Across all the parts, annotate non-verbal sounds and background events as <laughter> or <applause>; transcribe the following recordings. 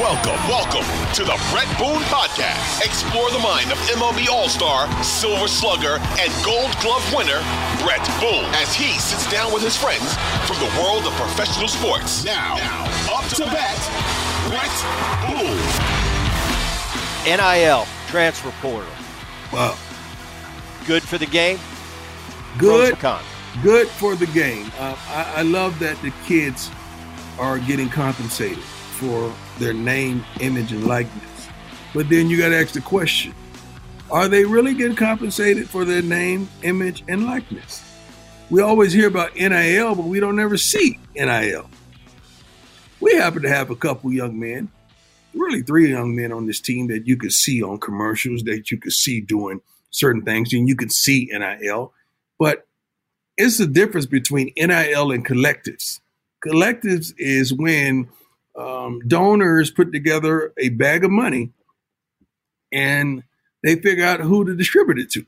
Welcome, welcome to the Bret Boone Podcast. Explore the mind of MLB All Star, Silver Slugger, and Gold Glove winner, Bret Boone, as he sits down with his friends from the world of professional sports. Now, now up to bat, Bret Boone. NIL, transfer portal. Wow. Good for the game? Good. Pros or Good for the game. Uh, I, I love that the kids are getting compensated for their name, image, and likeness. But then you got to ask the question are they really getting compensated for their name, image, and likeness? We always hear about NIL, but we don't ever see NIL. We happen to have a couple young men, really three young men on this team that you could see on commercials, that you could see doing certain things, and you could see NIL. But it's the difference between NIL and collectives. Collectives is when um, donors put together a bag of money and they figure out who to distribute it to.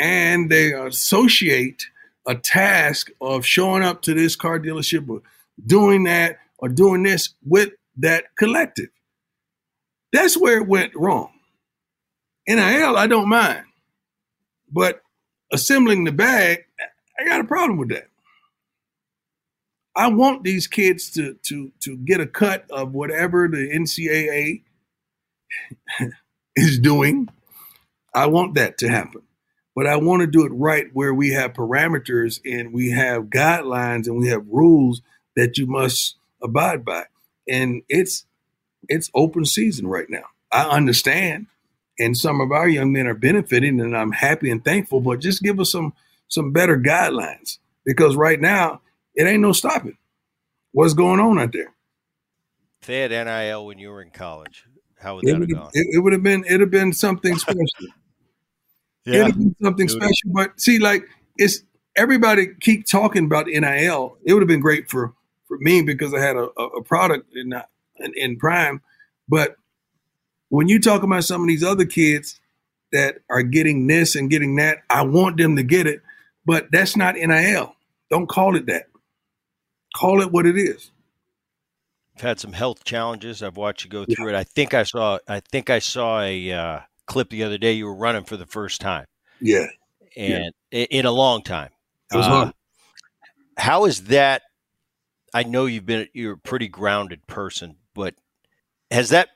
And they associate a task of showing up to this car dealership or doing that or doing this with that collective. That's where it went wrong. NIL, I don't mind. But assembling the bag, I got a problem with that. I want these kids to to to get a cut of whatever the NCAA <laughs> is doing. I want that to happen. But I want to do it right where we have parameters and we have guidelines and we have rules that you must abide by. And it's it's open season right now. I understand and some of our young men are benefiting and I'm happy and thankful, but just give us some some better guidelines because right now it ain't no stopping. What's going on out there? If they had NIL when you were in college, how would that have gone? It, it would have been it'd have been something <laughs> special. yeah. It'd have been something special. But see, like it's everybody keep talking about NIL. It would have been great for for me because I had a, a product in, in in Prime. But when you talk about some of these other kids that are getting this and getting that, I want them to get it, but that's not NIL. Don't call it that. Call it what it is. I've had some health challenges. I've watched you go through yeah. it. I think I saw. I think I saw a uh, clip the other day. You were running for the first time. Yeah. And yeah. in a long time. Uh, how is that? I know you've been. You're a pretty grounded person, but has that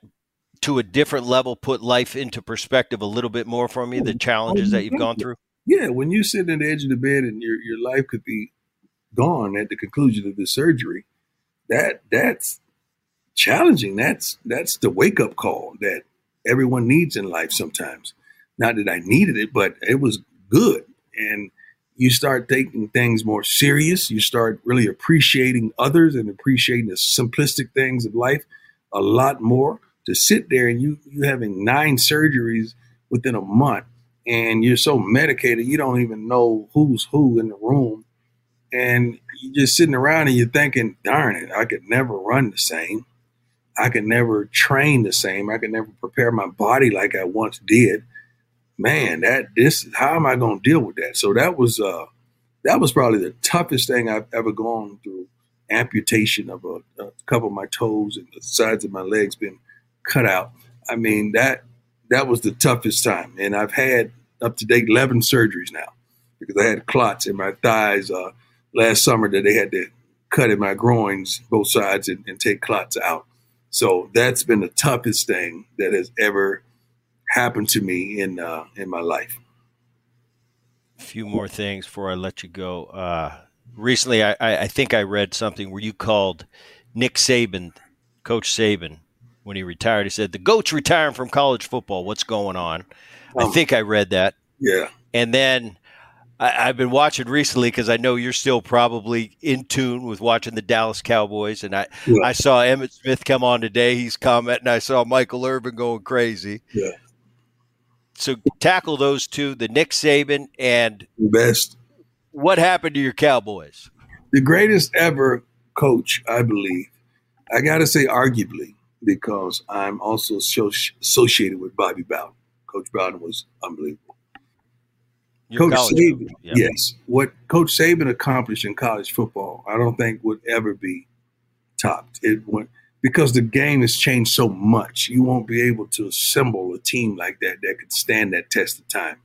to a different level put life into perspective a little bit more for me? The challenges that you've gone through. Yeah, when you sit at the edge of the bed and your your life could be gone at the conclusion of the surgery, that that's challenging. That's that's the wake up call that everyone needs in life sometimes. Not that I needed it, but it was good. And you start taking things more serious. You start really appreciating others and appreciating the simplistic things of life a lot more. To sit there and you you having nine surgeries within a month and you're so medicated you don't even know who's who in the room and you're just sitting around and you're thinking, darn it, I could never run the same. I could never train the same. I could never prepare my body like I once did. Man, that this how am I going to deal with that? So that was uh that was probably the toughest thing I've ever gone through. Amputation of a, a couple of my toes and the sides of my legs been cut out. I mean that that was the toughest time, and I've had up to date eleven surgeries now because I had clots in my thighs. Uh, last summer that they had to cut in my groins, both sides, and, and take clots out. So that's been the toughest thing that has ever happened to me in uh, in my life. A few more things before I let you go. Uh, recently, I, I think I read something where you called Nick Saban, Coach Saban, when he retired. He said, The GOAT's retiring from college football. What's going on? Um, I think I read that. Yeah. And then I, have been watching recently because I know you're still probably in tune with watching the Dallas Cowboys. And I, yeah. I saw Emmitt Smith come on today. He's commenting. I saw Michael Irvin going crazy. Yeah. So tackle those two, the Nick Saban and best. What happened to your Cowboys? The greatest ever coach, I believe. I got to say, arguably, because I'm also associated with Bobby Bowden. Coach Bowden was unbelievable. Coach Saban, yeah. yes, what Coach Saban accomplished in college football, I don't think would ever be topped. It went because the game has changed so much. You won't be able to assemble a team like that that could stand that test of time,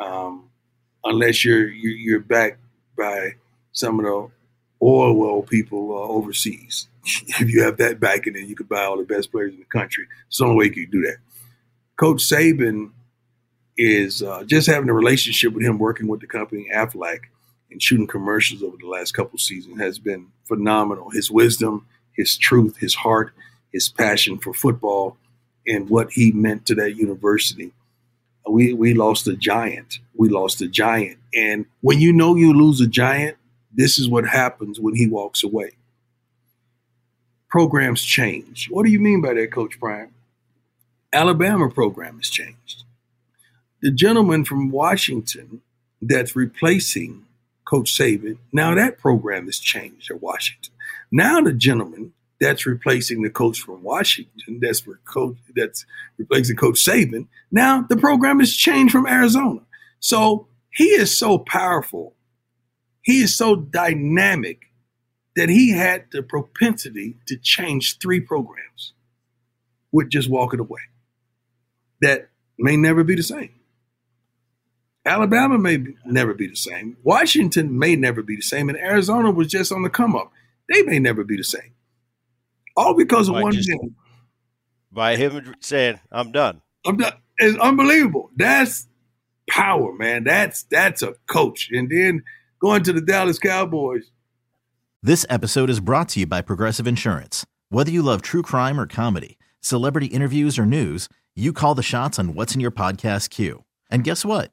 um, unless you're you're backed by some of the oil well people uh, overseas. <laughs> if you have that backing, then you could buy all the best players in the country. It's the only way you can do that. Coach Saban is uh, just having a relationship with him, working with the company Aflac and shooting commercials over the last couple seasons has been phenomenal. His wisdom, his truth, his heart, his passion for football, and what he meant to that university. We we lost a giant. We lost a giant, and when you know you lose a giant, this is what happens when he walks away. Programs change. What do you mean by that, Coach Prime? Alabama program has changed. The gentleman from Washington that's replacing Coach Saban, now that program has changed at Washington. Now the gentleman that's replacing the coach from Washington, that's coach that's replacing Coach Saban, now the program has changed from Arizona. So he is so powerful, he is so dynamic that he had the propensity to change three programs with just walking away that may never be the same. Alabama may be, never be the same. Washington may never be the same. And Arizona was just on the come up. They may never be the same. All because of by one thing. By him saying, I'm done. I'm done. It's unbelievable. That's power, man. That's that's a coach. And then going to the Dallas Cowboys. This episode is brought to you by Progressive Insurance. Whether you love true crime or comedy, celebrity interviews or news, you call the shots on what's in your podcast queue. And guess what?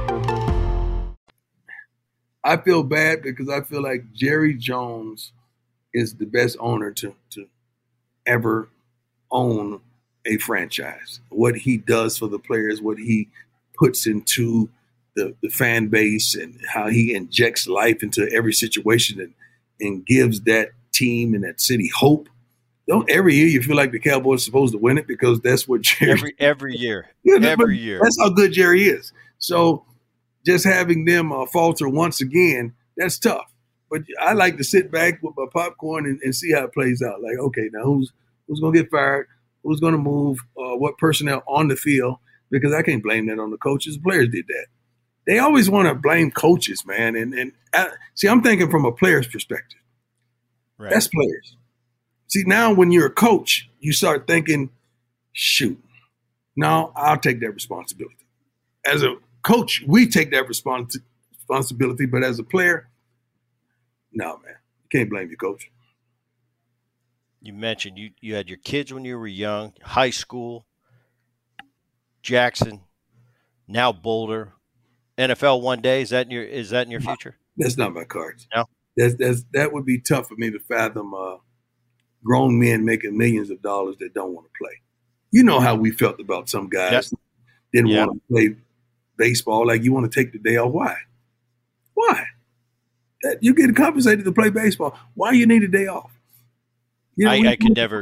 I feel bad because I feel like Jerry Jones is the best owner to, to ever own a franchise. What he does for the players, what he puts into the, the fan base, and how he injects life into every situation and, and gives that team and that city hope. Don't every year you feel like the Cowboys are supposed to win it because that's what Jerry every every year. <laughs> Yeah, every year. That's how good Jerry is. So just having them uh, falter once again, that's tough. But I like to sit back with my popcorn and, and see how it plays out. Like, okay, now who's who's gonna get fired? Who's gonna move? Uh, what personnel on the field? Because I can't blame that on the coaches. The players did that. They always want to blame coaches, man. And and I, see, I'm thinking from a player's perspective. Right. That's players. See, now when you're a coach, you start thinking, shoot, now I'll take that responsibility. As a coach, we take that respons- responsibility, but as a player, no, man, you can't blame your coach. You mentioned you, you had your kids when you were young, high school, Jackson, now Boulder, NFL one day. Is that in your is that in your future? That's not my cards. No. That's that's that would be tough for me to fathom uh, grown men making millions of dollars that don't want to play. You know how we felt about some guys Yep. didn't Yeah. want to play baseball. Like you want to take the day off. Why? Why? That you get compensated to play baseball. Why you need a day off? You know, I, I could never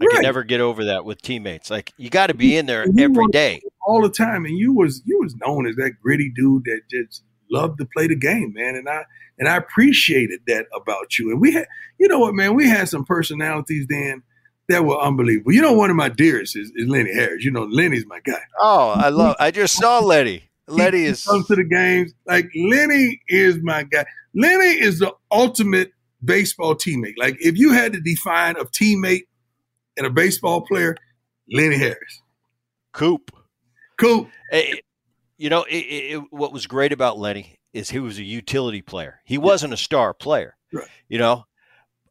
I Right. could never get over that with teammates. Like you got to be in there every day. all the time, and you was you was known as that gritty dude that just loved to play the game, man. And I and I appreciated that about you. And we had, you know what, man, we had some personalities then that were unbelievable. You know, one of my dearest is, is Lenny Harris. You know, Lenny's my guy. Oh, I love. I just saw Lenny. Lenny He is comes to the games like Lenny is my guy. Lenny is the ultimate baseball teammate. Like if you had to define a teammate and a baseball player, Lenny Harris. Coop. Coop. Eh, you know, it, it, it- what was great about Lenny is he was a utility player. He wasn't a star player. Right. You know,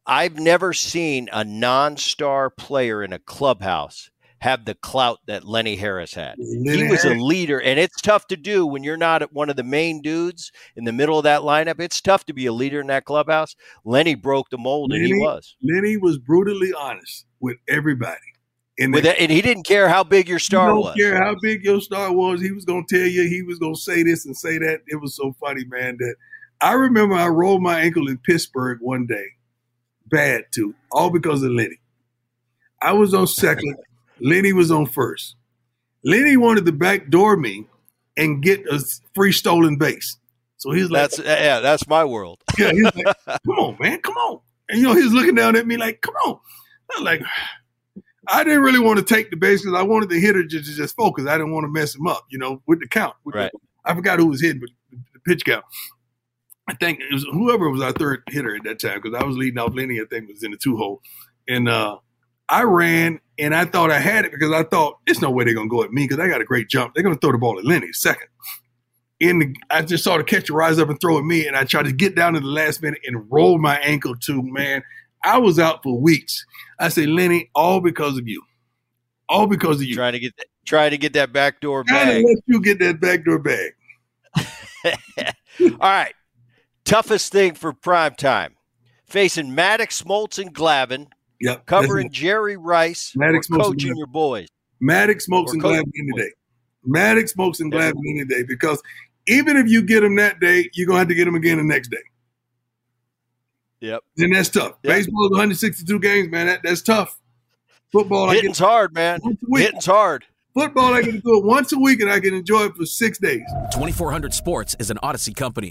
I've never seen a non-star player in a clubhouse have the clout that Lenny Harris had. Lenny he was Harris. a leader, and it's tough to do when you're not one of the main dudes in the middle of that lineup. It's tough to be a leader in that clubhouse. Lenny broke the mold, and he was. Lenny was brutally honest with everybody. And With that, and he didn't care how big your star don't was. care how big your star was. He was going to tell you. He was going to say this and say that. It was so funny, man. That I remember I rolled my ankle in Pittsburgh one day, bad too, all because of Lenny. I was on second. Lenny was on first. Lenny wanted to backdoor me and get a free stolen base. So he's like, That's yeah, that's my world. <laughs> yeah, he's like, come on, man, come on. And you know, he was looking down at me like, come on. I'm like, I didn't really want to take the base because I wanted the hitter to just, just focus. I didn't want to mess him up, you know, with the count. With the- Right. I forgot who was hitting, but the pitch count. I think it was whoever was our third hitter at that time because I was leading off Lenny. I think was in the two hole, and uh, I ran and I thought I had it because I thought it's no way they're gonna go at me because I got a great jump. They're gonna throw the ball at Lenny second. In the, I just saw the catcher rise up and throw at me, and I tried to get down to the last minute and roll my ankle too. Man, I was out for weeks. I said, Lenny, all because of you, all because of you. trying to get that, trying to get that backdoor Trying bag. to let you get that backdoor bag. <laughs> All right. Toughest thing for prime time. Facing Maddux, Smoltz, and Glavine, Yep. covering <laughs> Jerry Rice, Maddux, or Smoltz, and coaching Glavine. your boys. Maddux Smoltz and Coach- Glavine any day. Maddux Smoltz and Glavine any day because even if you get them that day, you're gonna have to get them again the next day. Yep. And that's tough. Yep. Baseball is 162 games, man. That, that's tough. Football, I Hitting's get hard, man. once a week. Hitting's hard. Football, I can do it once a week and I can enjoy it for six days. 2400 Sports is an Audacy company.